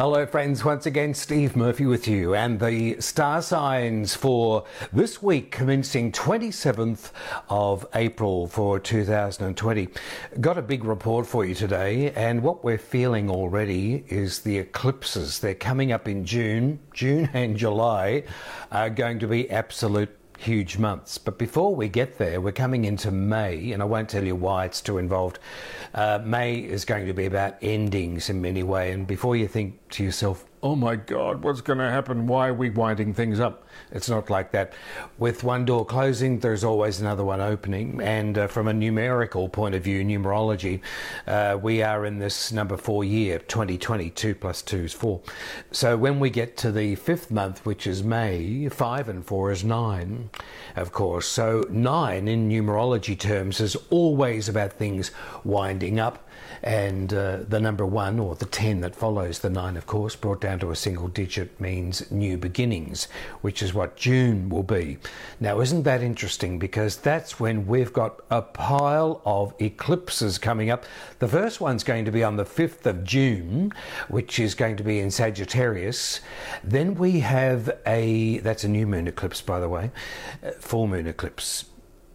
Hello, friends. Once again, Steve Murphy with you, and the star signs for this week commencing 27th of April for 2020. Got a big report for you today, and what we're feeling already is the eclipses. They're coming up in June. June and July are going to be absolute huge months. But before we get there, we're coming into May, and I won't tell you why it's too involved. Uh, May is going to be about endings in many ways, and before you think to yourself, oh my God, what's going to happen? Why are we winding things up? It's not like that. With one door closing, there's always another one opening. And uh, from a numerical point of view, numerology, uh, we are in this number four year, 2020, 2 plus 2 is 4. So when we get to the fifth month, which is May, 5 and 4 is 9, of course. So 9 in numerology terms is always about things winding up. And uh, the number 1, or the 10 that follows the 9, of course, brought down to a single digit means new beginnings, which is what June will be. Now, isn't that interesting? Because that's when we've got a pile of eclipses coming up. The first one's going to be on the 5th of June, which is going to be in Sagittarius. Then we have a, that's a new moon eclipse, by the way, full moon eclipse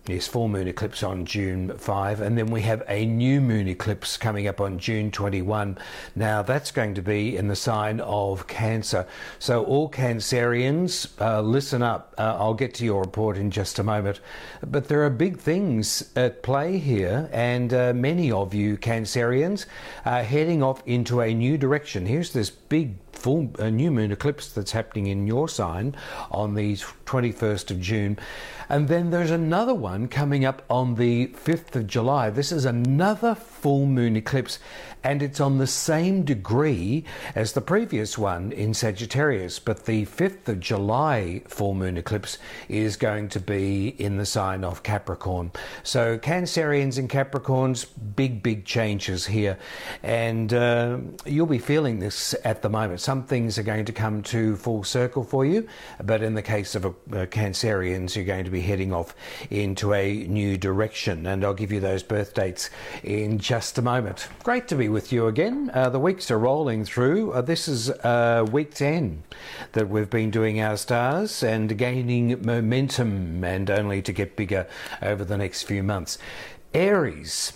Yes, full moon eclipse on June 5, and then we have a new moon eclipse coming up on June 21. Now, that's going to be in the sign of Cancer. So, all Cancerians, uh, listen up. Uh, I'll get to your report in just a moment. But there are big things at play here, and uh, many of you Cancerians are heading off into a new direction. Here's this big full uh, new moon eclipse that's happening in your sign on the 21st of June. And then there's another one coming up on the 5th of July. This is another full moon eclipse, and it's on the same degree as the previous one in Sagittarius. But the 5th of July full moon eclipse is going to be in the sign of Capricorn. So, Cancerians and Capricorns, big, big changes here. And uh, you'll be feeling this at the moment. Some things are going to come to full circle for you, but in the case of a, a Cancerians, you're going to be heading off into a new direction. And I'll give you those birth dates in just a moment. Great to be with you again. Uh, the weeks are rolling through. Uh, this is uh, week 10 that we've been doing our stars and gaining momentum and only to get bigger over the next few months. Aries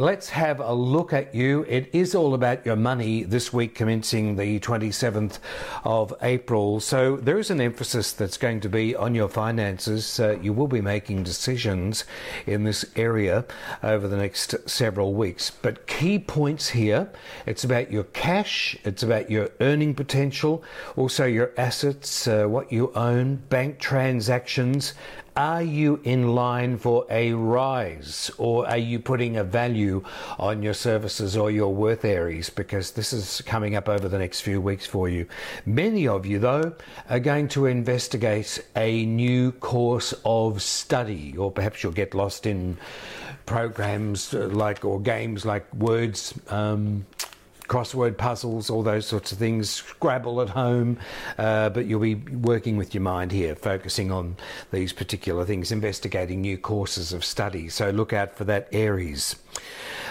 let's have a look at you. It is all about your money this week, commencing the 27th of April. So there is an emphasis that's going to be on your finances. Uh, you will be making decisions in this area over the next several weeks. But key points here it's about your cash, it's about your earning potential, also your assets, uh, what you own, bank transactions, are you in line for a rise or are you putting a value on your services or your worth areas? Because this is coming up over the next few weeks for you. Many of you, though, are going to investigate a new course of study, or perhaps you'll get lost in programs like or games like words. Um, crossword puzzles, all those sorts of things, Scrabble at home, uh, but you'll be working with your mind here, focusing on these particular things, investigating new courses of study. So look out for that, Aries.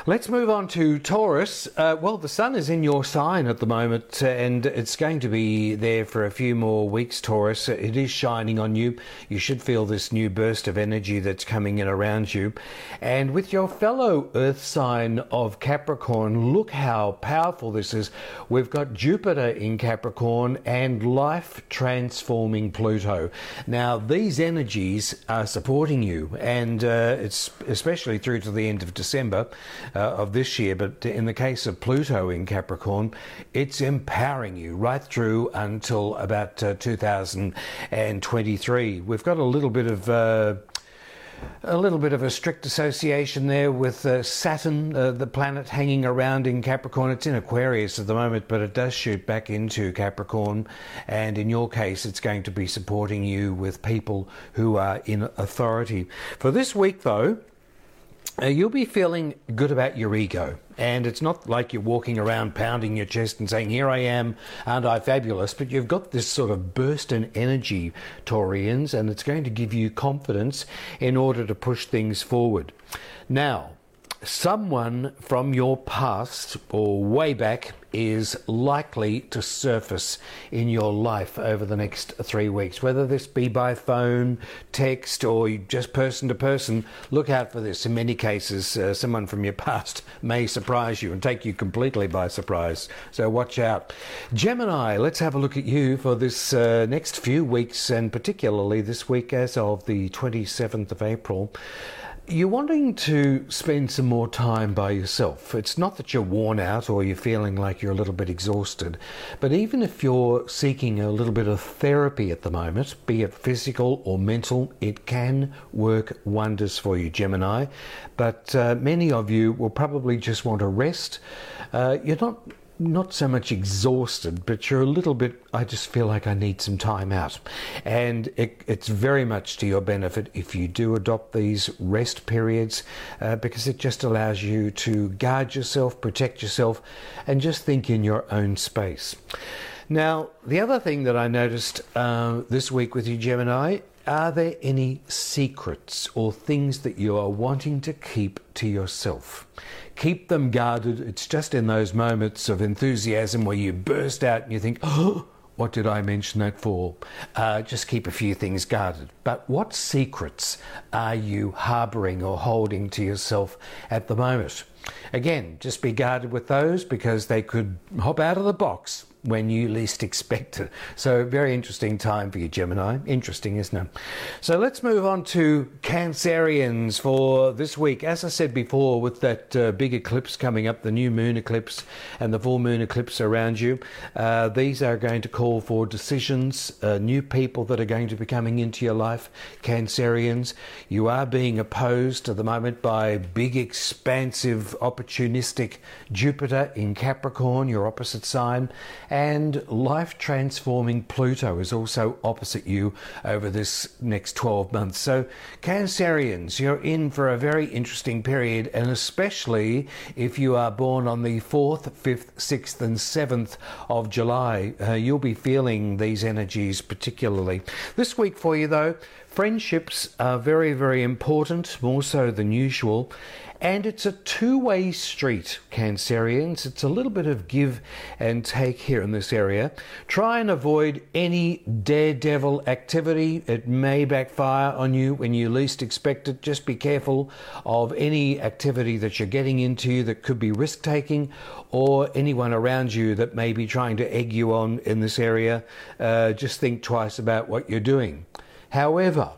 Let's move on to Taurus. Uh, well, the sun is in your sign at the moment, uh, and it's going to be there for a few more weeks, Taurus. It is shining on you. You should feel this new burst of energy that's coming in around you. And with your fellow Earth sign of Capricorn, look how powerful this is. We've got Jupiter in Capricorn and life transforming Pluto. Now, these energies are supporting you, and uh, it's especially through to the end of December uh, of this year. But in the case of Pluto in Capricorn, it's empowering you right through until about uh, 2023. We've got a little bit of uh, a little bit of a strict association there with uh, Saturn, uh, the planet hanging around in Capricorn. It's in Aquarius at the moment, but it does shoot back into Capricorn. And in your case, it's going to be supporting you with people who are in authority. For this week, though, uh, you'll be feeling good about your ego. And it's not like you're walking around pounding your chest and saying, Here I am, aren't I fabulous? But you've got this sort of burst in energy, Taurians, and it's going to give you confidence in order to push things forward. Now, someone from your past or way back is likely to surface in your life over the next three weeks, whether this be by phone, text, or just person to person. Look out for this. In many cases, uh, someone from your past may surprise you and take you completely by surprise. So watch out. Gemini, let's have a look at you for this uh, next few weeks, and particularly this week as of the 27th of April. You're wanting to spend some more time by yourself. It's not that you're worn out or you're feeling like you're a little bit exhausted, but even if you're seeking a little bit of therapy at the moment, be it physical or mental, it can work wonders for you, Gemini. But uh, many of you will probably just want to rest. Uh, you're not not so much exhausted, but you're a little bit, I just feel like I need some time out. And it, it's very much to your benefit if you do adopt these rest periods uh, because it just allows you to guard yourself, protect yourself, and just think in your own space. Now, the other thing that I noticed uh, this week with you, Gemini, are there any secrets or things that you are wanting to keep to yourself? Keep them guarded. It's just in those moments of enthusiasm where you burst out and you think, oh, what did I mention that for? Uh, just keep a few things guarded. But what secrets are you harbouring or holding to yourself at the moment? Again, just be guarded with those because they could hop out of the box when you least expect it. So, very interesting time for you, Gemini. Interesting, isn't it? So, let's move on to Cancerians for this week. As I said before, with that uh, big eclipse coming up, the new moon eclipse and the full moon eclipse around you, uh, these are going to call for decisions, uh, new people that are going to be coming into your life, Cancerians. You are being opposed at the moment by big, expansive, opportunistic Jupiter in Capricorn, your opposite sign and life transforming Pluto is also opposite you over this next 12 months. So, Cancerians, you're in for a very interesting period, and especially if you are born on the 4th, 5th, 6th, and 7th of July, uh, you'll be feeling these energies particularly. This week for you, though, friendships are very, very important, more so than usual. And it's a two way street, Cancerians. It's a little bit of give and take here in this area. Try and avoid any daredevil activity. It may backfire on you when you least expect it. Just be careful of any activity that you're getting into that could be risk taking or anyone around you that may be trying to egg you on in this area. Uh, just think twice about what you're doing. However,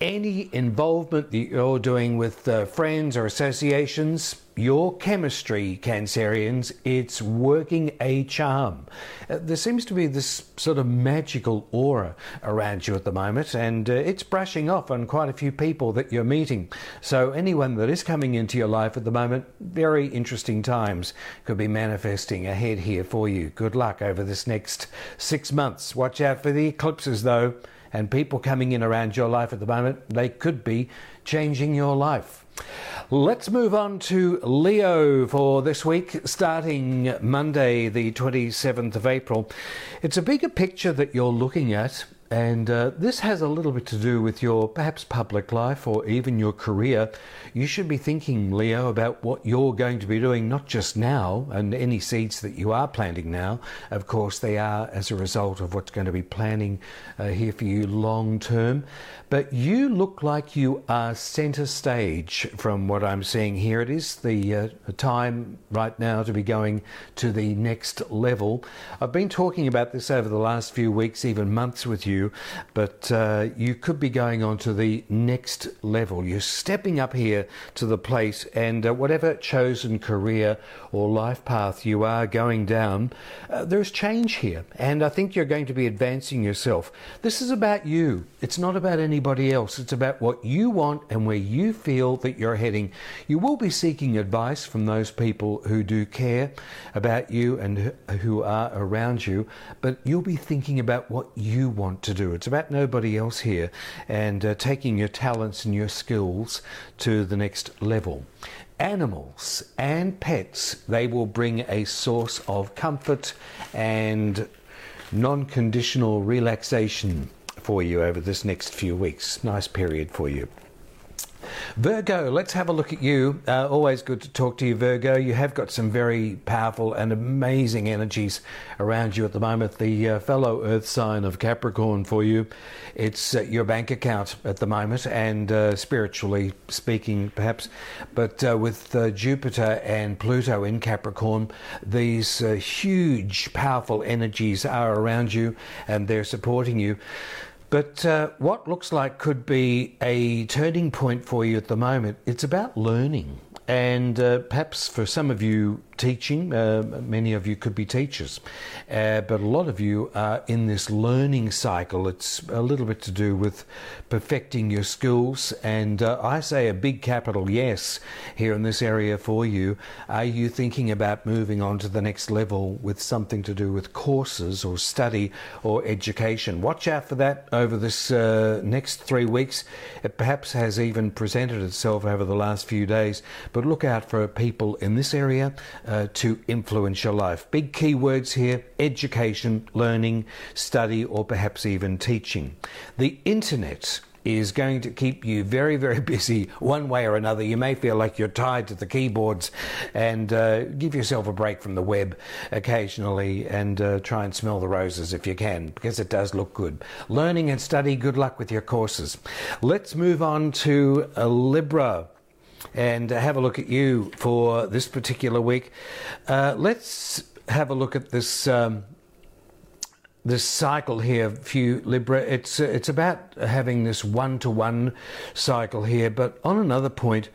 any involvement that you're doing with uh, friends or associations, your chemistry, Cancerians, it's working a charm. Uh, there seems to be this sort of magical aura around you at the moment, and uh, it's brushing off on quite a few people that you're meeting. So, anyone that is coming into your life at the moment, very interesting times could be manifesting ahead here for you. Good luck over this next six months. Watch out for the eclipses, though and people coming in around your life at the moment, they could be changing your life. Let's move on to Leo for this week, starting Monday, the 27th of April. It's a bigger picture that you're looking at and uh, this has a little bit to do with your perhaps public life or even your career. You should be thinking, Leo, about what you're going to be doing, not just now, and any seeds that you are planting now. Of course, they are as a result of what's going to be planning uh, here for you long term. But you look like you are centre stage from what I'm seeing here. It is the uh, time right now to be going to the next level. I've been talking about this over the last few weeks, even months with you, but uh, you could be going on to the next level. You're stepping up here to the place, and uh, whatever chosen career or life path you are going down, uh, there's change here, and I think you're going to be advancing yourself. This is about you, it's not about anybody else. It's about what you want and where you feel that you're heading. You will be seeking advice from those people who do care about you and who are around you, but you'll be thinking about what you want to do. It's about nobody else here and uh, taking your talents and your skills to the next level animals and pets, they will bring a source of comfort and non conditional relaxation for you over this next few weeks. Nice period for you. Virgo, let's have a look at you. Uh, always good to talk to you, Virgo. You have got some very powerful and amazing energies around you at the moment. The uh, fellow Earth sign of Capricorn for you, it's uh, your bank account at the moment, and uh, spiritually speaking, perhaps. But uh, with uh, Jupiter and Pluto in Capricorn, these huge, powerful energies are around you, and they're supporting you. But uh, what looks like could be a turning point for you at the moment, it's about learning. And uh, perhaps for some of you, teaching. Uh, many of you could be teachers, uh, but a lot of you are in this learning cycle. It's a little bit to do with perfecting your skills, and uh, I say a big capital yes here in this area for you. Are you thinking about moving on to the next level with something to do with courses or study or education? Watch out for that over this uh, next three weeks. It perhaps has even presented itself over the last few days, but look out for people in this area uh, to influence your life. Big key words here education, learning, study, or perhaps even teaching. The internet is going to keep you very, very busy one way or another. You may feel like you're tied to the keyboards and uh, give yourself a break from the web occasionally and uh, try and smell the roses if you can because it does look good. Learning and study, good luck with your courses. Let's move on to a Libra and have a look at you for this particular week. Uh, let's have a look at this. Um, this cycle here you, Libra. It's uh, it's about having this one-to-one cycle here. But on another point,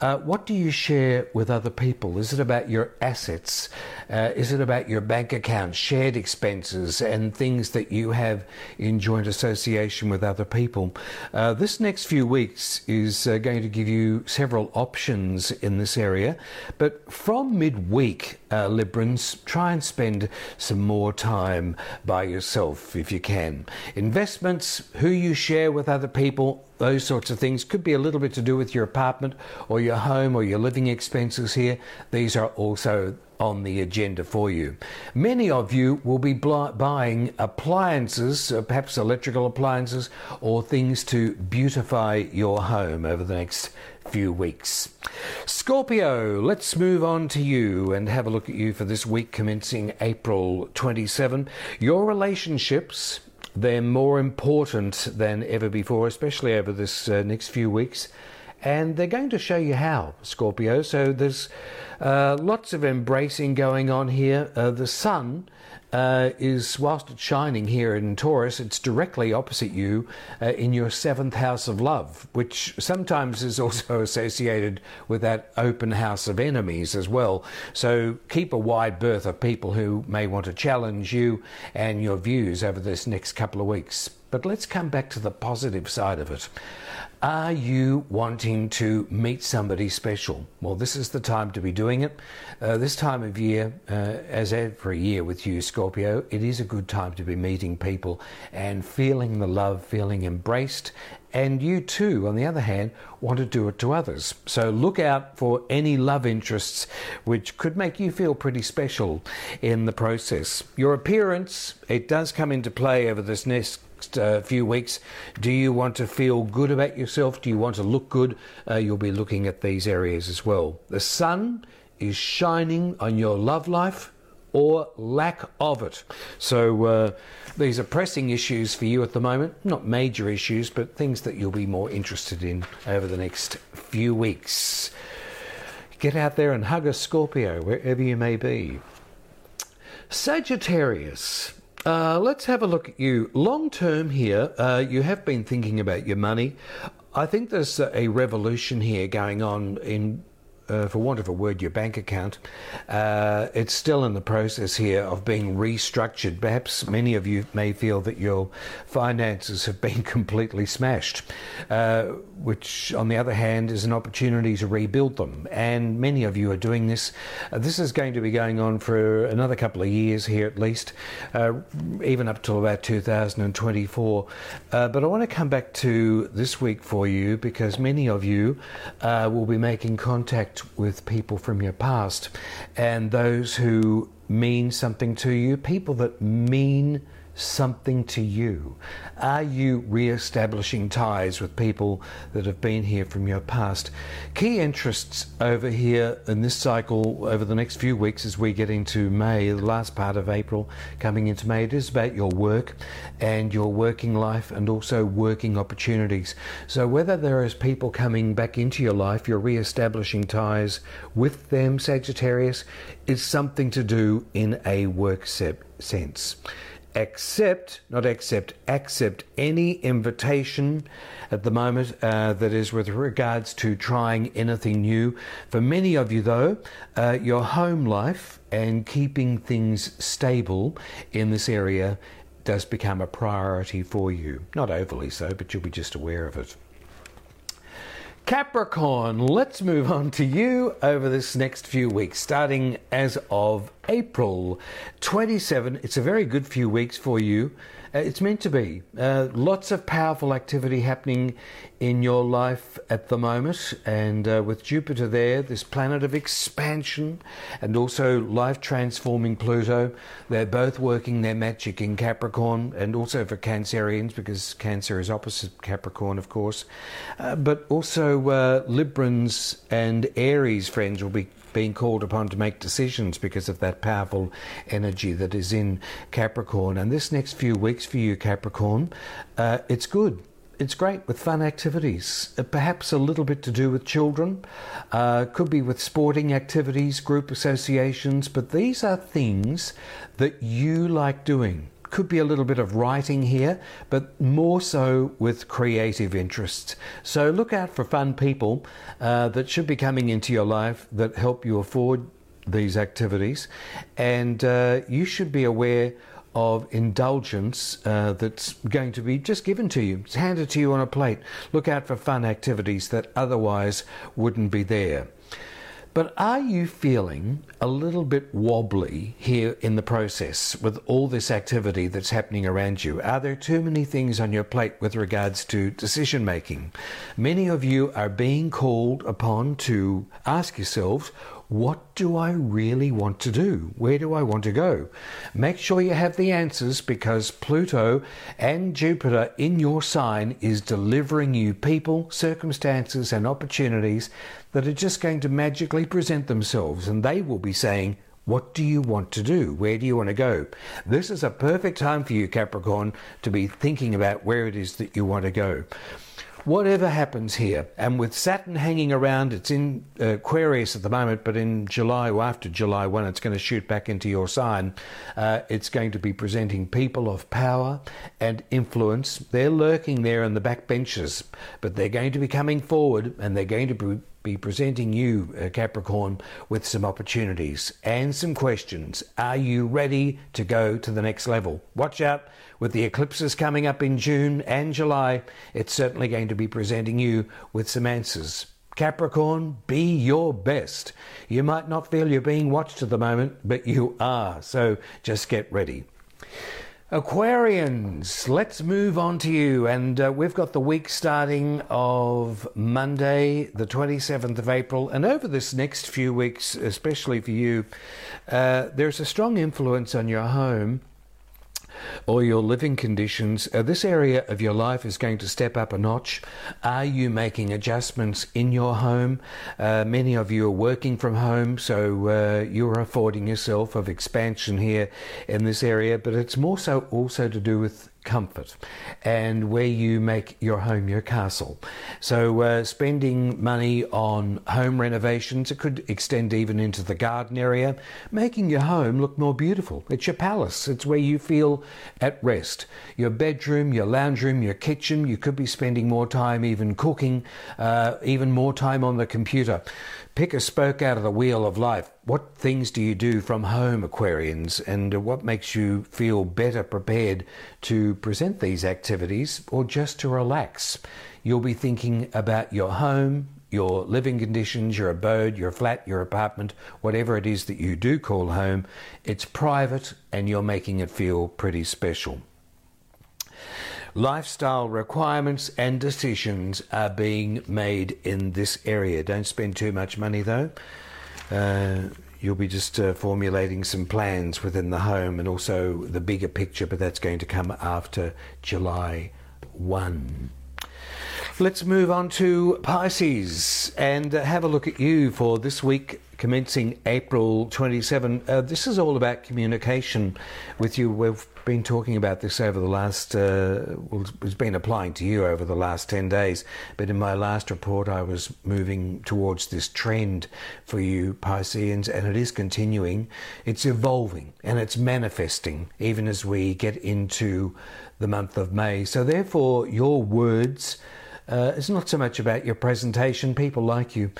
uh, what do you share with other people? Is it about your assets? Uh, is it about your bank account, shared expenses, and things that you have in joint association with other people? Uh, this next few weeks is uh, going to give you several options in this area. But from midweek, uh, Librans, try and spend some more time by yourself yourself if you can. Investments, who you share with other people, those sorts of things could be a little bit to do with your apartment or your home or your living expenses here. These are also on the agenda for you. Many of you will be buying appliances, uh, perhaps electrical appliances, or things to beautify your home over the next few weeks. Scorpio, let's move on to you and have a look at you for this week commencing April 27. Your relationships, they're more important than ever before, especially over this uh, next few weeks. And they're going to show you how, Scorpio. So there's uh, lots of embracing going on here. Uh, the sun uh, is, whilst it's shining here in Taurus, it's directly opposite you uh, in your seventh house of love, which sometimes is also associated with that open house of enemies as well. So keep a wide berth of people who may want to challenge you and your views over this next couple of weeks. But let's come back to the positive side of it. Are you wanting to meet somebody special? Well, this is the time to be doing it. Uh, this time of year, uh, as every year with you, Scorpio, it is a good time to be meeting people and feeling the love, feeling embraced. And you too, on the other hand, want to do it to others. So look out for any love interests which could make you feel pretty special in the process. Your appearance, it does come into play over this next next uh, few weeks. Do you want to feel good about yourself? Do you want to look good? Uh, you'll be looking at these areas as well. The sun is shining on your love life or lack of it. So uh, these are pressing issues for you at the moment. Not major issues, but things that you'll be more interested in over the next few weeks. Get out there and hug a Scorpio wherever you may be. Sagittarius. Uh, let's have a look at you. Long term here, uh, you have been thinking about your money. I think there's a revolution here going on in uh, for want of a word, your bank account. Uh, it's still in the process here of being restructured. Perhaps many of you may feel that your finances have been completely smashed, uh, which, on the other hand, is an opportunity to rebuild them. And many of you are doing this. Uh, this is going to be going on for another couple of years here, at least, uh, even up till about 2024. Uh, but I want to come back to this week for you because many of you will be making contact with people from your past. And those who mean something to you, people that mean something to you? Are you re establishing ties with people that have been here from your past? Key interests over here in this cycle over the next few weeks as we get into May, the last part of April, coming into May, it is about your work and your working life and also working opportunities. So, whether there is people coming back into your life, you're re establishing ties with them, Sagittarius, is something to do in a work sense accept, not accept, accept any invitation at the moment uh, that is with regards to trying anything new. For many of you, though, uh, your home life and keeping things stable in this area does become a priority for you. Not overly so, but you'll be just aware of it. Capricorn, let's move on to you over this next few weeks, starting as of April 27. It's a very good few weeks for you. Uh, it's meant to be. Uh, lots of powerful activity happening in your life at the moment, and uh, with Jupiter there, this planet of expansion, and also life transforming Pluto, they're both working their magic in Capricorn, and also for Cancerians, because Cancer is opposite Capricorn, of course. Uh, but also uh, Librans and Aries friends will be being called upon to make decisions because of that powerful energy that is in Capricorn. And this next few weeks for you, Capricorn, uh, it's good it's great with fun activities, uh, perhaps a little bit to do with children, uh, could be with sporting activities, group associations, but these are things that you like doing could be a little bit of writing here, but more so with creative interests. So look out for fun people uh, that should be coming into your life that help you afford these activities, and uh, you should be aware of indulgence uh, that's going to be just given to you. It's handed to you on a plate. Look out for fun activities that otherwise wouldn't be there. But are you feeling a little bit wobbly here in the process with all this activity that's happening around you? Are there too many things on your plate with regards to decision making? Many of you are being called upon to ask yourselves, what do I really want to do? Where do I want to go? Make sure you have the answers because Pluto and Jupiter in your sign is delivering you people, circumstances, and opportunities that are just going to magically present themselves, and they will be saying, what do you want to do? Where do you want to go? This is a perfect time for you, Capricorn, to be thinking about where it is that you want to go whatever happens here, and with Saturn hanging around, it's in uh, Aquarius at the moment, but in July or after July 1, it's going to shoot back into your sign. Uh, it's going to be presenting people of power and influence. They're lurking there in the back benches, but they're going to be coming forward and they're going to be be presenting you, uh, Capricorn, with some opportunities and some questions. Are you ready to go to the next level? Watch out with the eclipses coming up in June and July. It's certainly going to be presenting you with some answers. Capricorn, be your best. You might not feel you're being watched at the moment, but you are, so just get ready. Aquarians, let's move on to you. And uh, we've got the week starting of Monday, the 27th of April. And over this next few weeks, especially for you, uh, there's a strong influence on your home or your living conditions, uh, this area of your life is going to step up a notch. Are you making adjustments in your home? Uh, many of you are working from home, so uh, you're affording yourself of expansion here in this area, but it's more so also to do with comfort and where you make your home your castle. So, uh, spending money on home renovations, it could extend even into the garden area, making your home look more beautiful. It's your palace, it's where you feel at rest. Your bedroom, your lounge room, your kitchen, you could be spending more time even cooking, uh, even more time on the computer. Pick a spoke out of the wheel of life. What things do you do from home, Aquarians, and uh, what makes you feel better prepared to present these activities or just to relax? You'll be thinking about your home, your living conditions, your abode, your flat, your apartment, whatever it is that you do call home. It's private and you're making it feel pretty special. Lifestyle requirements and decisions are being made in this area. Don't spend too much money though. Uh, you'll be just uh, formulating some plans within the home and also the bigger picture, but that's going to come after July 1. Let's move on to Pisces and uh, have a look at you for this week commencing April 27. Uh, this is all about communication with you. We've been talking about this over the last, uh, well, it's been applying to you over the last 10 days. But in my last report, I was moving towards this trend for you, Pisceans, and it is continuing. It's evolving and it's manifesting even as we get into the month of May. So, therefore, your words uh, it's not so much about your presentation, people like you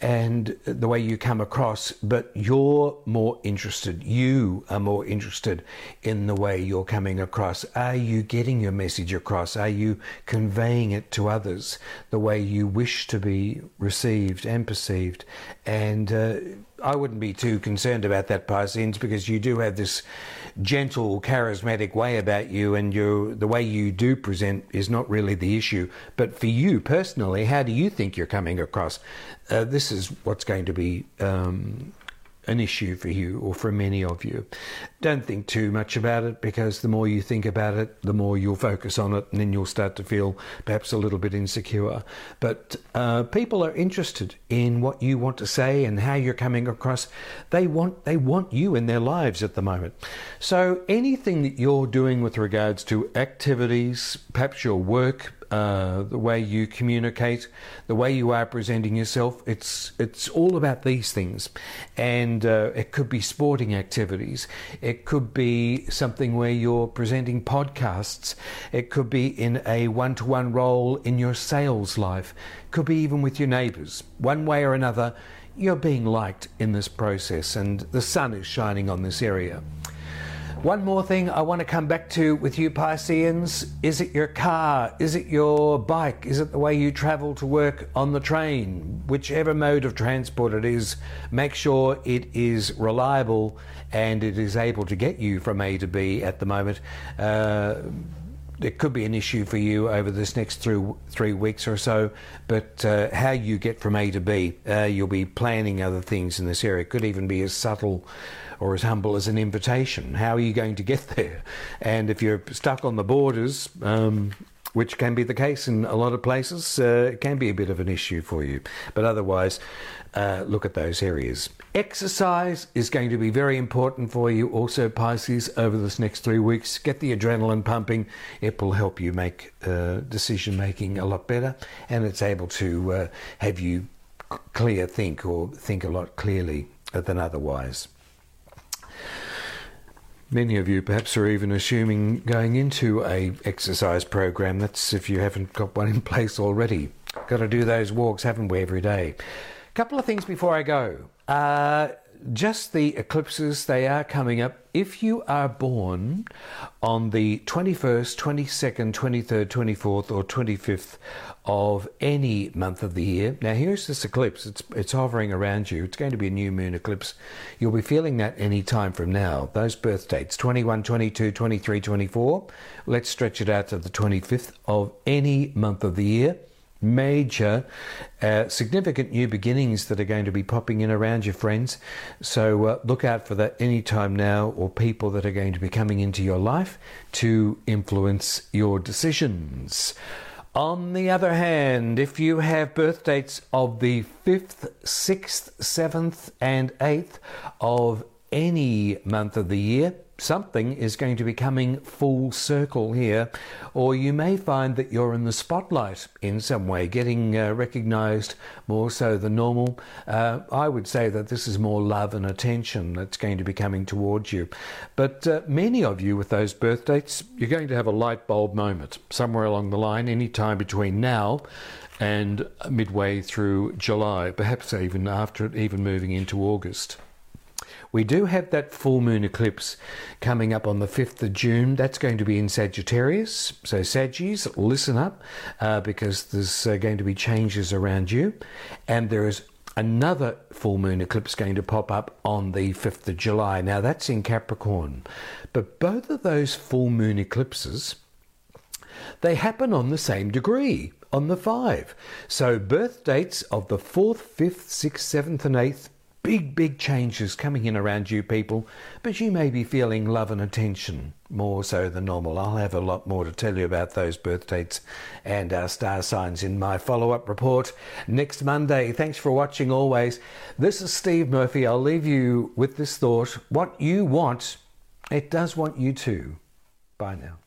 and the way you come across, but you're more interested. You are more interested in the way you're coming across. Are you getting your message across? Are you conveying it to others the way you wish to be received and perceived? And uh, I wouldn't be too concerned about that, Pisceans, because you do have this gentle, charismatic way about you, and the way you do present is not really the issue. But for you personally, how do you think you're coming across? Uh, this is what's going to be um, an issue for you or for many of you. Don't think too much about it because the more you think about it, the more you'll focus on it, and then you'll start to feel perhaps a little bit insecure. But uh, people are interested in what you want to say and how you're coming across. They want they want you in their lives at the moment. So anything that you're doing with regards to activities, perhaps your work, uh, the way you communicate, the way you are presenting yourself. It's it's all about these things, and uh, it could be sporting activities. It could be something where you're presenting podcasts. It could be in a one-to-one role in your sales life. It could be even with your neighbours. One way or another, you're being liked in this process, and the sun is shining on this area. One more thing I want to come back to with you, Pisceans. Is it your car? Is it your bike? Is it the way you travel to work on the train? Whichever mode of transport it is, make sure it is reliable and it is able to get you from A to B at the moment. Uh, it could be an issue for you over this next three, three weeks or so, but uh, how you get from A to B, uh, you'll be planning other things in this area. It could even be as subtle or as humble as an invitation. How are you going to get there? And if you're stuck on the borders, um, which can be the case in a lot of places, uh, it can be a bit of an issue for you. But otherwise, uh, look at those areas. Exercise is going to be very important for you, also, Pisces, over this next three weeks. Get the adrenaline pumping. It will help you make uh, decision making a lot better, and it's able to uh, have you clear think or think a lot clearly than otherwise. Many of you perhaps are even assuming going into a exercise program. That's if you haven't got one in place already. Got to do those walks, haven't we, every day? A Couple of things before I go. Uh, just the eclipses, they are coming up. If you are born on the 21st, 22nd, 23rd, 24th, or 25th of any month of the year, now here's this eclipse. It's, it's hovering around you. It's going to be a new moon eclipse. You'll be feeling that any time from now. Those birth dates 21, 22, 23, 24. Let's stretch it out to the 25th of any month of the year major, uh, significant new beginnings that are going to be popping in around your friends. So uh, look out for that anytime now, or people that are going to be coming into your life to influence your decisions. On the other hand, if you have birth dates of the 5th, 6th, 7th, and 8th of any month of the year, something is going to be coming full circle here, or you may find that you're in the spotlight in some way, getting uh, recognized more so than normal. Uh, I would say that this is more love and attention that's going to be coming towards you. But uh, many of you with those birth dates, you're going to have a light bulb moment somewhere along the line, any time between now and midway through July, perhaps even after it, even moving into August. We do have that full moon eclipse coming up on the 5th of June. That's going to be in Sagittarius. So, Saggies, listen up uh, because there's uh, going to be changes around you. And there is another full moon eclipse going to pop up on the 5th of July. Now, that's in Capricorn. But both of those full moon eclipses. They happen on the same degree, on the 5. So birth dates of the 4th, 5th, 6th, 7th, and 8th big, big changes coming in around you people, but you may be feeling love and attention more so than normal. I'll have a lot more to tell you about those birth dates and our star signs in my follow up report next Monday. Thanks for watching always. This is Steve Murphy. I'll leave you with this thought what you want, it does want you to. Bye now.